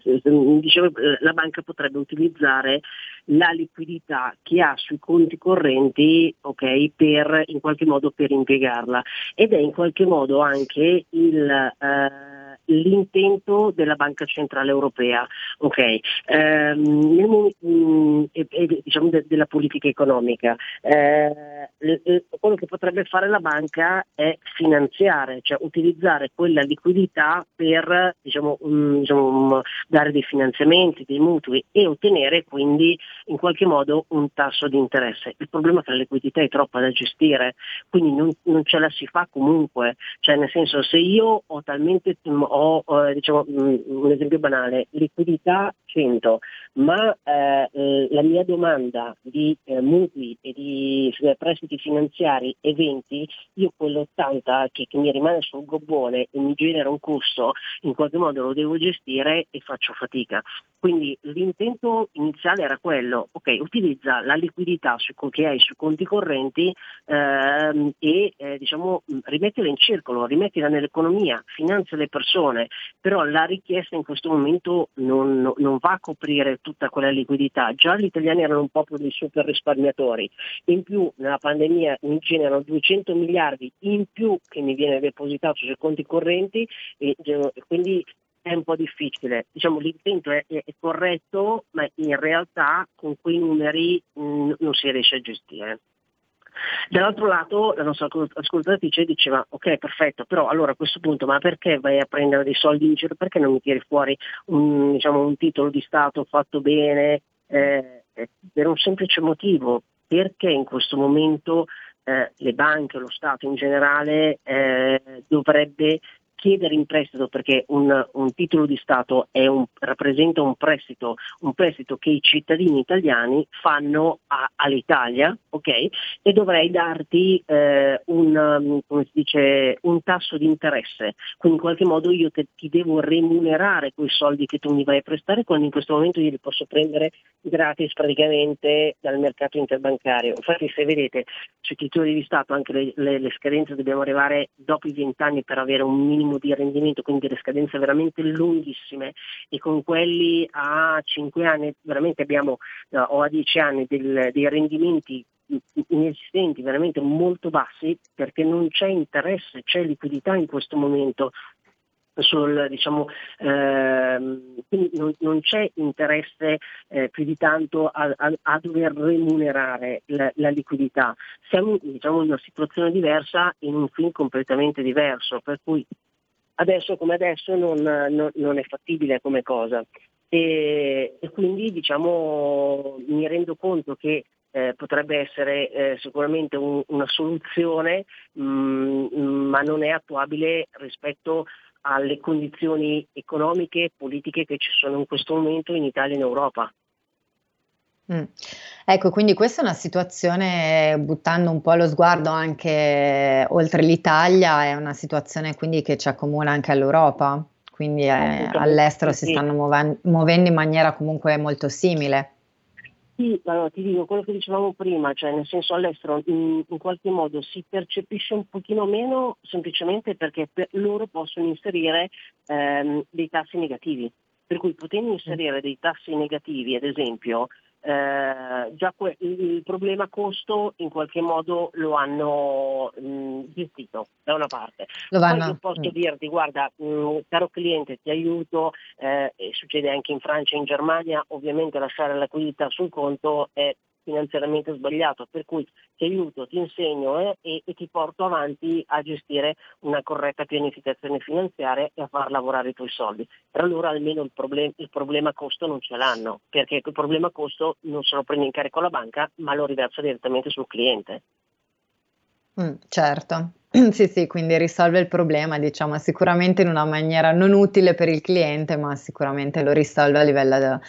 [SPEAKER 4] dicevo, la banca potrebbe utilizzare la liquidità che ha sui conti correnti okay, per in qualche modo per impiegarla ed è in qualche modo anche il eh, l'intento della Banca Centrale Europea, okay. ehm, mh, mm, e, e, diciamo de, della politica economica. Eh, quello che potrebbe fare la banca è finanziare, cioè utilizzare quella liquidità per diciamo, um, diciamo, um, dare dei finanziamenti, dei mutui e ottenere quindi in qualche modo un tasso di interesse. Il problema è che la liquidità è troppa da gestire, quindi non, non ce la si fa comunque, cioè nel senso se io ho talmente eh, diciamo, mm, un esempio banale, liquidità 100%, ma eh, la mia domanda di eh, mutui e di eh, prestiti finanziari 20, io quell'80 che, che mi rimane sul gobbone e mi genera un costo, in qualche modo lo devo gestire e faccio fatica. Quindi l'intento iniziale era quello, ok, utilizza la liquidità che hai sui conti correnti ehm, e eh, diciamo, rimettila in circolo, rimettila nell'economia, finanzia le persone, però la richiesta in questo momento non, non va a coprire tutta quella liquidità. Già gli italiani erano un po' dei super risparmiatori, in più nella pandemia mi generano 200 miliardi in più che mi viene depositato sui conti correnti e quindi è un po' difficile. Diciamo, l'intento è, è, corretto, ma in realtà con quei numeri mh, mm, non si riesce a gestire. Dall'altro lato la nostra ascoltatrice diceva ok perfetto, però allora a questo punto ma perché vai a prendere dei soldi in giro? Perché non mi tiri fuori un, diciamo, un titolo di Stato fatto bene? Eh, per un semplice motivo, perché in questo momento eh, le banche, lo Stato in generale eh, dovrebbe chiedere in prestito perché un, un titolo di Stato un, rappresenta un prestito, un prestito, che i cittadini italiani fanno a, all'Italia, ok? E dovrei darti eh, un, um, dice, un, tasso di interesse, quindi in qualche modo io te, ti devo remunerare quei soldi che tu mi vai a prestare quando in questo momento io li posso prendere gratis praticamente dal mercato interbancario. Infatti se vedete sui titoli di Stato anche le, le, le scadenze dobbiamo arrivare dopo i 20 anni per avere un minimo minimo di rendimento, quindi delle scadenze veramente lunghissime e con quelli a 5 anni veramente abbiamo uh, o a 10 anni del, dei rendimenti inesistenti, veramente molto bassi, perché non c'è interesse, c'è liquidità in questo momento. Sul, diciamo, ehm, non, non, c'è interesse eh, più di tanto a, a, a dover remunerare la, la, liquidità. Siamo diciamo, in una situazione diversa in un film completamente diverso, per cui adesso come adesso non, non, non è fattibile come cosa. E, e, quindi diciamo, mi rendo conto che eh, potrebbe essere eh, sicuramente un, una soluzione, mh, mm, ma non è attuabile rispetto alle condizioni economiche e politiche che ci sono in questo momento in Italia e in Europa.
[SPEAKER 3] Mm. Ecco, quindi questa è una situazione, buttando un po' lo sguardo anche oltre l'Italia, è una situazione quindi che ci accomuna anche all'Europa, quindi eh, all'estero si stanno muoven- muovendo in maniera comunque molto simile.
[SPEAKER 4] Sì, allora, ti dico quello che dicevamo prima, cioè nel senso all'estero in, in, qualche modo si percepisce un pochino meno semplicemente perché per loro possono inserire ehm, dei tassi negativi. Per cui potendo inserire dei tassi negativi, ad esempio, eh, già que- il problema costo in qualche modo lo hanno mh, gestito da una parte. Lo Poi io posso mm. dirti, guarda, mh, caro cliente, ti aiuto, eh, e succede anche in Francia e in Germania, ovviamente lasciare la liquidità sul conto è finanziariamente sbagliato, per cui ti aiuto, ti insegno eh, e, e, ti porto avanti a gestire una corretta pianificazione finanziaria e a far lavorare i tuoi soldi. Per allora almeno il, problem- il problema costo non ce l'hanno, perché il problema costo non se lo prende in carico la banca, ma lo riversa direttamente sul cliente.
[SPEAKER 3] Mm, certo. *clears throat* Sì, sì, quindi risolve il problema, diciamo, sicuramente in una maniera non utile per il cliente, ma sicuramente lo risolve a livello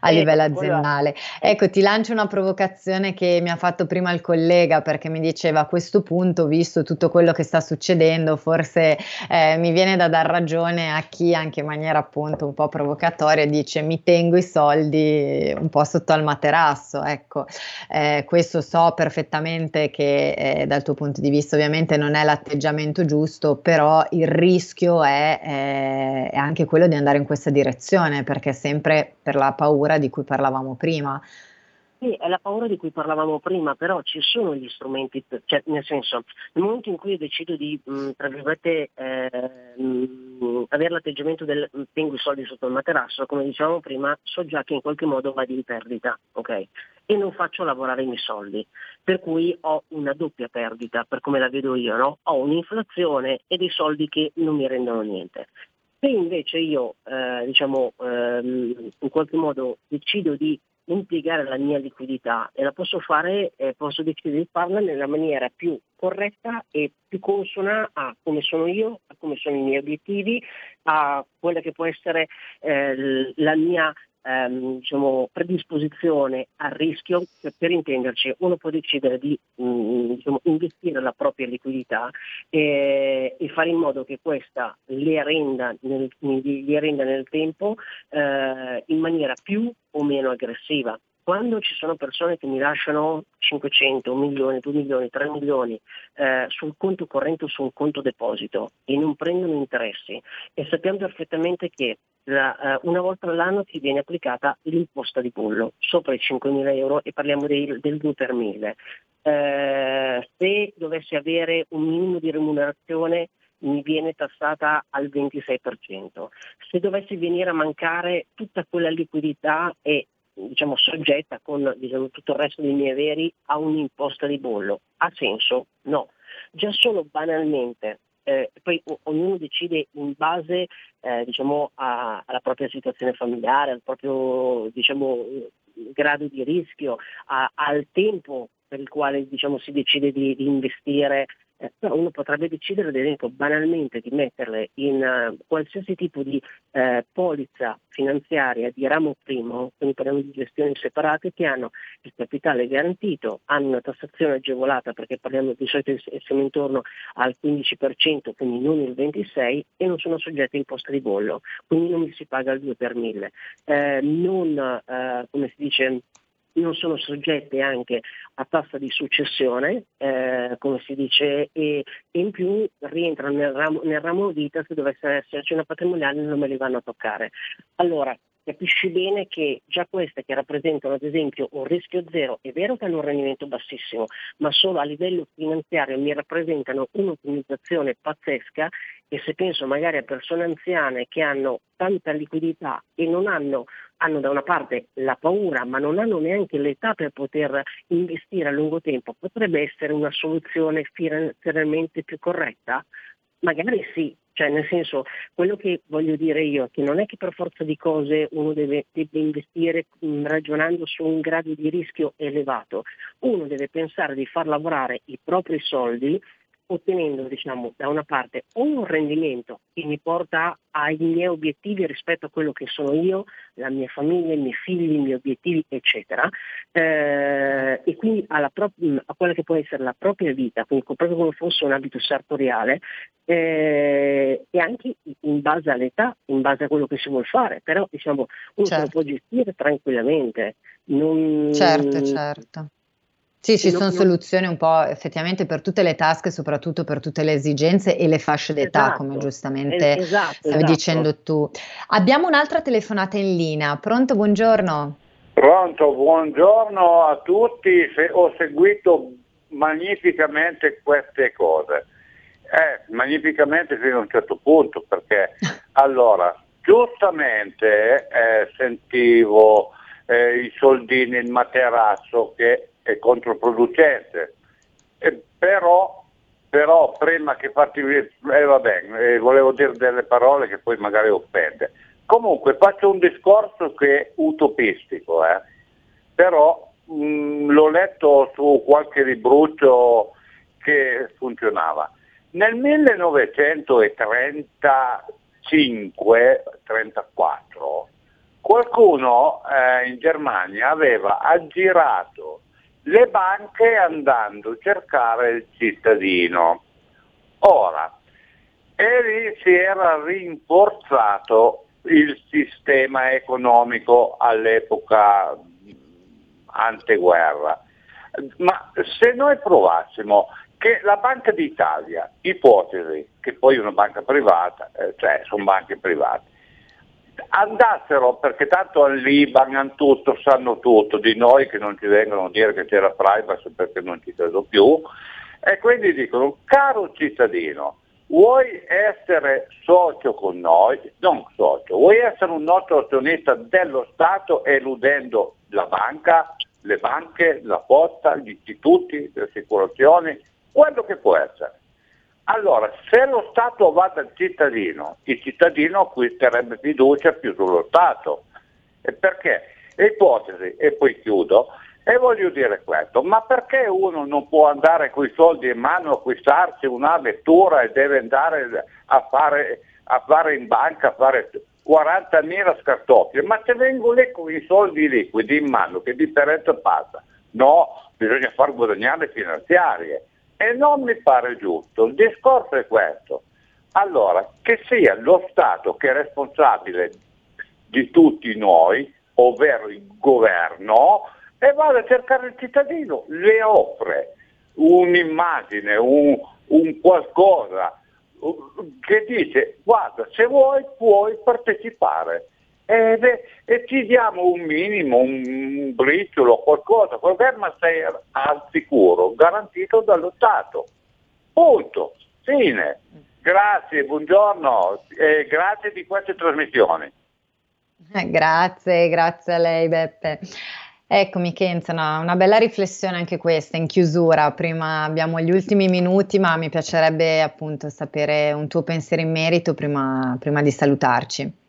[SPEAKER 3] a livello aziendale. Ecco, ti lancio una provocazione che mi ha fatto prima il collega perché mi diceva a questo punto, visto tutto quello che sta succedendo, forse eh, mi viene da dar ragione a chi anche in maniera appunto un po' provocatoria dice mi tengo i soldi un po' sotto al materasso. Ecco, eh, questo so perfettamente che eh, dal tuo punto di vista ovviamente non è l'atteggiamento giusto, però il rischio è, eh, è anche quello di andare in questa direzione perché sempre per la paura paura di cui parlavamo prima.
[SPEAKER 4] Sì, è la paura di cui parlavamo prima, però ci sono gli strumenti, cioè, nel senso, nel momento in cui io decido di, mh, tra virgolette, eh, avere l'atteggiamento del tengo i soldi sotto il materasso, come dicevamo prima, so già che in qualche modo vado in perdita, ok? E non faccio lavorare i miei soldi, per cui ho una doppia perdita, per come la vedo io, no? Ho un'inflazione e dei soldi che non mi rendono niente. Se invece io eh, diciamo, ehm, in qualche modo decido di impiegare la mia liquidità e la posso fare, eh, posso decidere di farla nella maniera più corretta e più consona a come sono io, a come sono i miei obiettivi, a quella che può essere eh, la mia ehm, diciamo, predisposizione al rischio, per, intenderci, uno può decidere di mh, mm, diciamo, investire la propria liquidità e, e, fare in modo che questa le renda nel, le renda nel tempo eh, in maniera più o meno aggressiva quando ci sono persone che mi lasciano 500, 1 milione, 2 milioni, 3 milioni eh, sul conto corrente o su un conto deposito e non prendono interessi e sappiamo perfettamente che la, eh, una volta all'anno ti viene applicata l'imposta di bollo sopra i 5.000 euro e parliamo dei, del 2 per 1000. Eh, se dovessi avere un minimo di remunerazione mi viene tassata al 26%. Se dovessi venire a mancare tutta quella liquidità e diciamo, soggetta con diciamo, tutto il resto dei miei averi a un'imposta di bollo. Ha senso? No. Già solo banalmente, eh, poi o- ognuno decide in base eh, diciamo, a- alla propria situazione familiare, al proprio diciamo, grado di rischio, a- al tempo per il quale diciamo, si decide di, di investire eh, però uno potrebbe decidere ad esempio banalmente di metterle in uh, qualsiasi tipo di uh, polizza finanziaria di ramo primo, quindi parliamo di gestioni separate che hanno il capitale garantito, hanno una tassazione agevolata perché parliamo di solito siamo intorno al 15%, quindi non il 26% e non sono soggetti a imposta di bollo, quindi non mi si paga il 2 per 1000. Eh, non, come si dice, non sono soggette anche a tassa di successione, eh, come si dice, e, in più rientrano nel ramo, nel ramo vita, se dovesse esserci una patrimoniale non me li vanno a toccare. Allora, capisci bene che già queste che rappresentano ad esempio un rischio zero, è vero che hanno un rendimento bassissimo, ma solo a livello finanziario mi rappresentano un'ottimizzazione pazzesca e se penso magari a persone anziane che hanno tanta liquidità e non hanno, hanno da una parte la paura ma non hanno neanche l'età per poter investire a lungo tempo, potrebbe essere una soluzione finanziariamente più corretta? Magari sì, cioè, nel senso, quello che voglio dire io è che non è che per forza di cose uno deve, deve investire ragionando su un grado di rischio elevato. Uno deve pensare di far lavorare i propri soldi ottenendo diciamo, da una parte un rendimento che mi porta ai miei obiettivi rispetto a quello che sono io, la mia famiglia, i miei figli, i miei obiettivi, eccetera, eh, e quindi pro- a quella che può essere la propria vita, quindi proprio come fosse un abito sartoriale, eh, e anche in base all'età, in base a quello che si vuole fare, però diciamo, uno certo. se lo può gestire tranquillamente.
[SPEAKER 3] Non... Certo, certo. Sì, ci sono soluzioni un po' effettivamente per tutte le tasche, soprattutto per tutte le esigenze e le fasce d'età, esatto, come giustamente esatto, stavi esatto. dicendo tu. Abbiamo un'altra telefonata in linea. Pronto, buongiorno.
[SPEAKER 6] Pronto, buongiorno a tutti. Ho seguito magnificamente queste cose. Eh, magnificamente fino a un certo punto, perché *laughs* allora, giustamente eh, sentivo eh, i soldini, il materasso che è controproducente. Eh, però, però, prima che farti... Eh, vabbè, eh, volevo dire delle parole che poi magari offende. Comunque faccio un discorso che è utopistico, eh? però mh, mm, l'ho letto su qualche libruccio che funzionava. Nel 1935-34 qualcuno eh, in Germania aveva aggirato le banche andando a cercare il cittadino. Ora, e lì si era rinforzato il sistema economico all'epoca anteguerra. Ma se noi provassimo che la Banca d'Italia, ipotesi, che poi è una banca privata, eh, cioè sono banche private, andassero, perché tanto all'Iban, tutto, sanno tutto di noi che non ci vengono a dire che c'era privacy perché non ci credo più, e quindi dicono, caro cittadino, vuoi essere socio con noi? Non socio, vuoi essere un nostro azionista dello Stato eludendo la banca, le banche, la posta, gli istituti, le assicurazioni, quello che può essere. Allora, se lo Stato va dal cittadino, il cittadino acquisterebbe fiducia più sullo Stato. E perché? Ipotesi, e poi chiudo, e voglio dire questo, ma perché uno non può andare con i soldi in mano a acquistarsi una vettura e deve andare a fare, a fare in banca, a fare 40.000 scartoffie, ma se vengo lì con i soldi liquidi in mano, che differenza passa? No, bisogna far guadagnare finanziarie e non mi pare giusto. Il discorso è questo. Allora, che sia lo Stato che è responsabile di tutti noi, ovvero il governo, e vada a cercare il cittadino, le offre un'immagine, un, un qualcosa che dice guarda se vuoi puoi partecipare e, e ti diamo un minimo, un briciolo, qualcosa, ma sei al sicuro, garantito dallo Stato. Punto. Fine. Grazie, buongiorno e grazie di queste trasmissioni.
[SPEAKER 3] Eh, grazie, grazie a lei Beppe. Eccomi Kenza, una, una, bella riflessione anche questa in chiusura. Prima abbiamo gli ultimi minuti, ma mi piacerebbe appunto sapere un tuo pensiero in merito prima, prima di salutarci.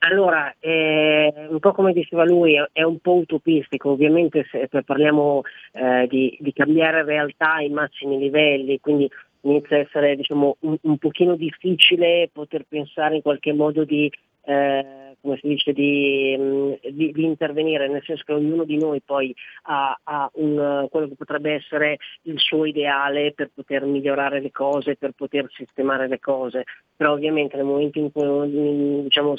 [SPEAKER 4] Allora, eh, un po' come diceva lui, è un po' utopistico, ovviamente se parliamo eh, di, di, cambiare realtà ai massimi livelli, quindi inizia a essere diciamo, un, un pochino difficile poter pensare in qualche modo di eh, come si dice, di, mm, di, di, intervenire, nel senso che ognuno di noi poi ha, ha un, quello che potrebbe essere il suo ideale per poter migliorare le cose, per poter sistemare le cose, però ovviamente nel momento in cui diciamo,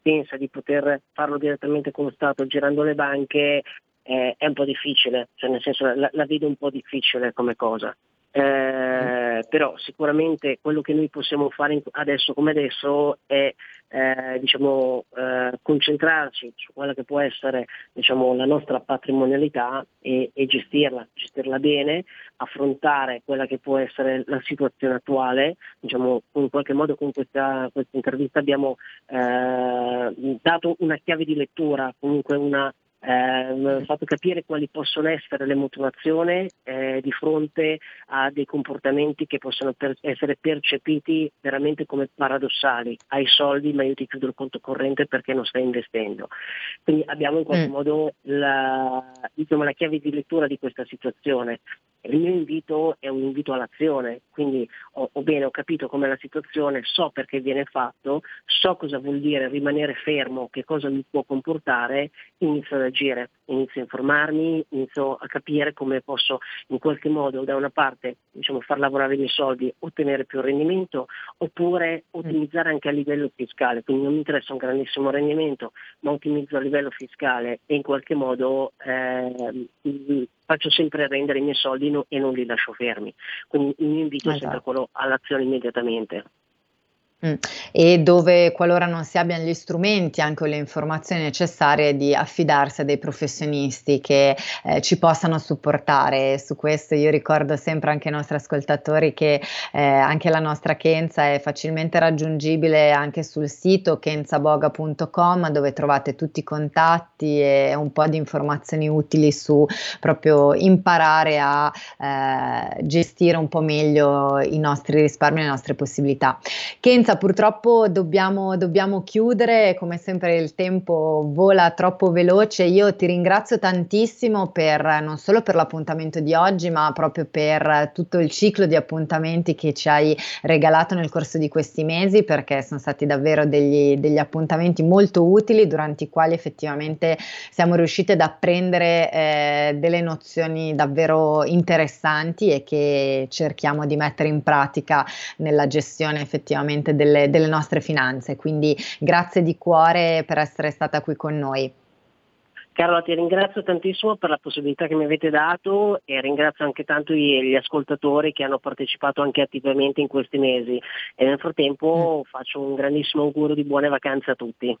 [SPEAKER 4] pensa di poter farlo direttamente con lo Stato girando le banche eh, è un po' difficile, cioè nel senso la, la vedo un po' difficile come cosa. Eh, però sicuramente quello che noi possiamo fare adesso come adesso è eh, diciamo, eh, concentrarci su quella che può essere diciamo, la nostra patrimonialità e, e, gestirla, gestirla bene, affrontare quella che può essere la situazione attuale. Diciamo, in qualche modo con questa, questa intervista abbiamo eh, dato una chiave di lettura, comunque una, eh, fatto capire quali possono essere le motivazioni eh, di fronte a dei comportamenti che possono per- essere percepiti veramente come paradossali. Hai soldi ma io ti chiudo il conto corrente perché non stai investendo. Quindi abbiamo in qualche mm. modo la, diciamo, la chiave di lettura di questa situazione. Il mio invito è un invito all'azione, quindi ho, ho bene, ho capito com'è la situazione, so perché viene fatto, so cosa vuol dire rimanere fermo, che cosa mi può comportare, inizio ad agire, inizio a informarmi, inizio a capire come posso in qualche modo da una parte diciamo, far lavorare i miei soldi, ottenere più rendimento, oppure ottimizzare anche a livello fiscale, quindi non mi interessa un grandissimo rendimento, ma ottimizzo a livello fiscale e in qualche modo eh, faccio sempre rendere i miei soldi no, e non li lascio fermi. Quindi il mio invito esatto. è sempre quello all'azione immediatamente.
[SPEAKER 3] Mm. E dove qualora non si abbiano gli strumenti anche le informazioni necessarie di affidarsi a dei professionisti che eh, ci possano supportare. Su questo io ricordo sempre anche ai nostri ascoltatori che eh, anche la nostra Kenza è facilmente raggiungibile anche sul sito kenzaboga.com dove trovate tutti i contatti e un po' di informazioni utili su proprio imparare a eh, gestire un po' meglio i nostri risparmi e le nostre possibilità. Kenza purtroppo dobbiamo, dobbiamo, chiudere, come sempre il tempo vola troppo veloce. Io ti ringrazio tantissimo per, non solo per l'appuntamento di oggi, ma proprio per tutto il ciclo di appuntamenti che ci hai regalato nel corso di questi mesi, perché sono stati davvero degli, degli appuntamenti molto utili durante i quali effettivamente siamo riusciti ad apprendere eh, delle nozioni davvero interessanti e che cerchiamo di mettere in pratica nella gestione effettivamente del delle, delle nostre finanze. Quindi grazie di cuore per essere stata qui con noi.
[SPEAKER 4] Carola, ti ringrazio tantissimo per la possibilità che mi avete dato e ringrazio anche tanto gli ascoltatori che hanno partecipato anche attivamente in questi mesi e nel frattempo mm. faccio un grandissimo augurio di buone vacanze a tutti.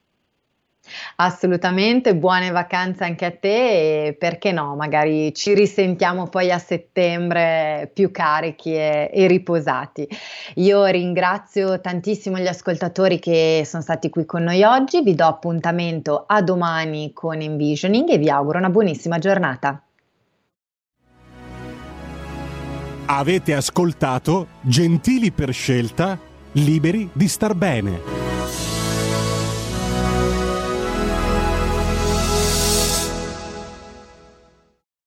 [SPEAKER 3] Assolutamente, buone vacanze anche a te e perché no, magari ci risentiamo poi a settembre più carichi e, e riposati. Io ringrazio tantissimo gli ascoltatori che sono stati qui con noi oggi, vi do appuntamento a domani con Envisioning e vi auguro una buonissima giornata.
[SPEAKER 1] Avete ascoltato Gentili per scelta, liberi di star bene.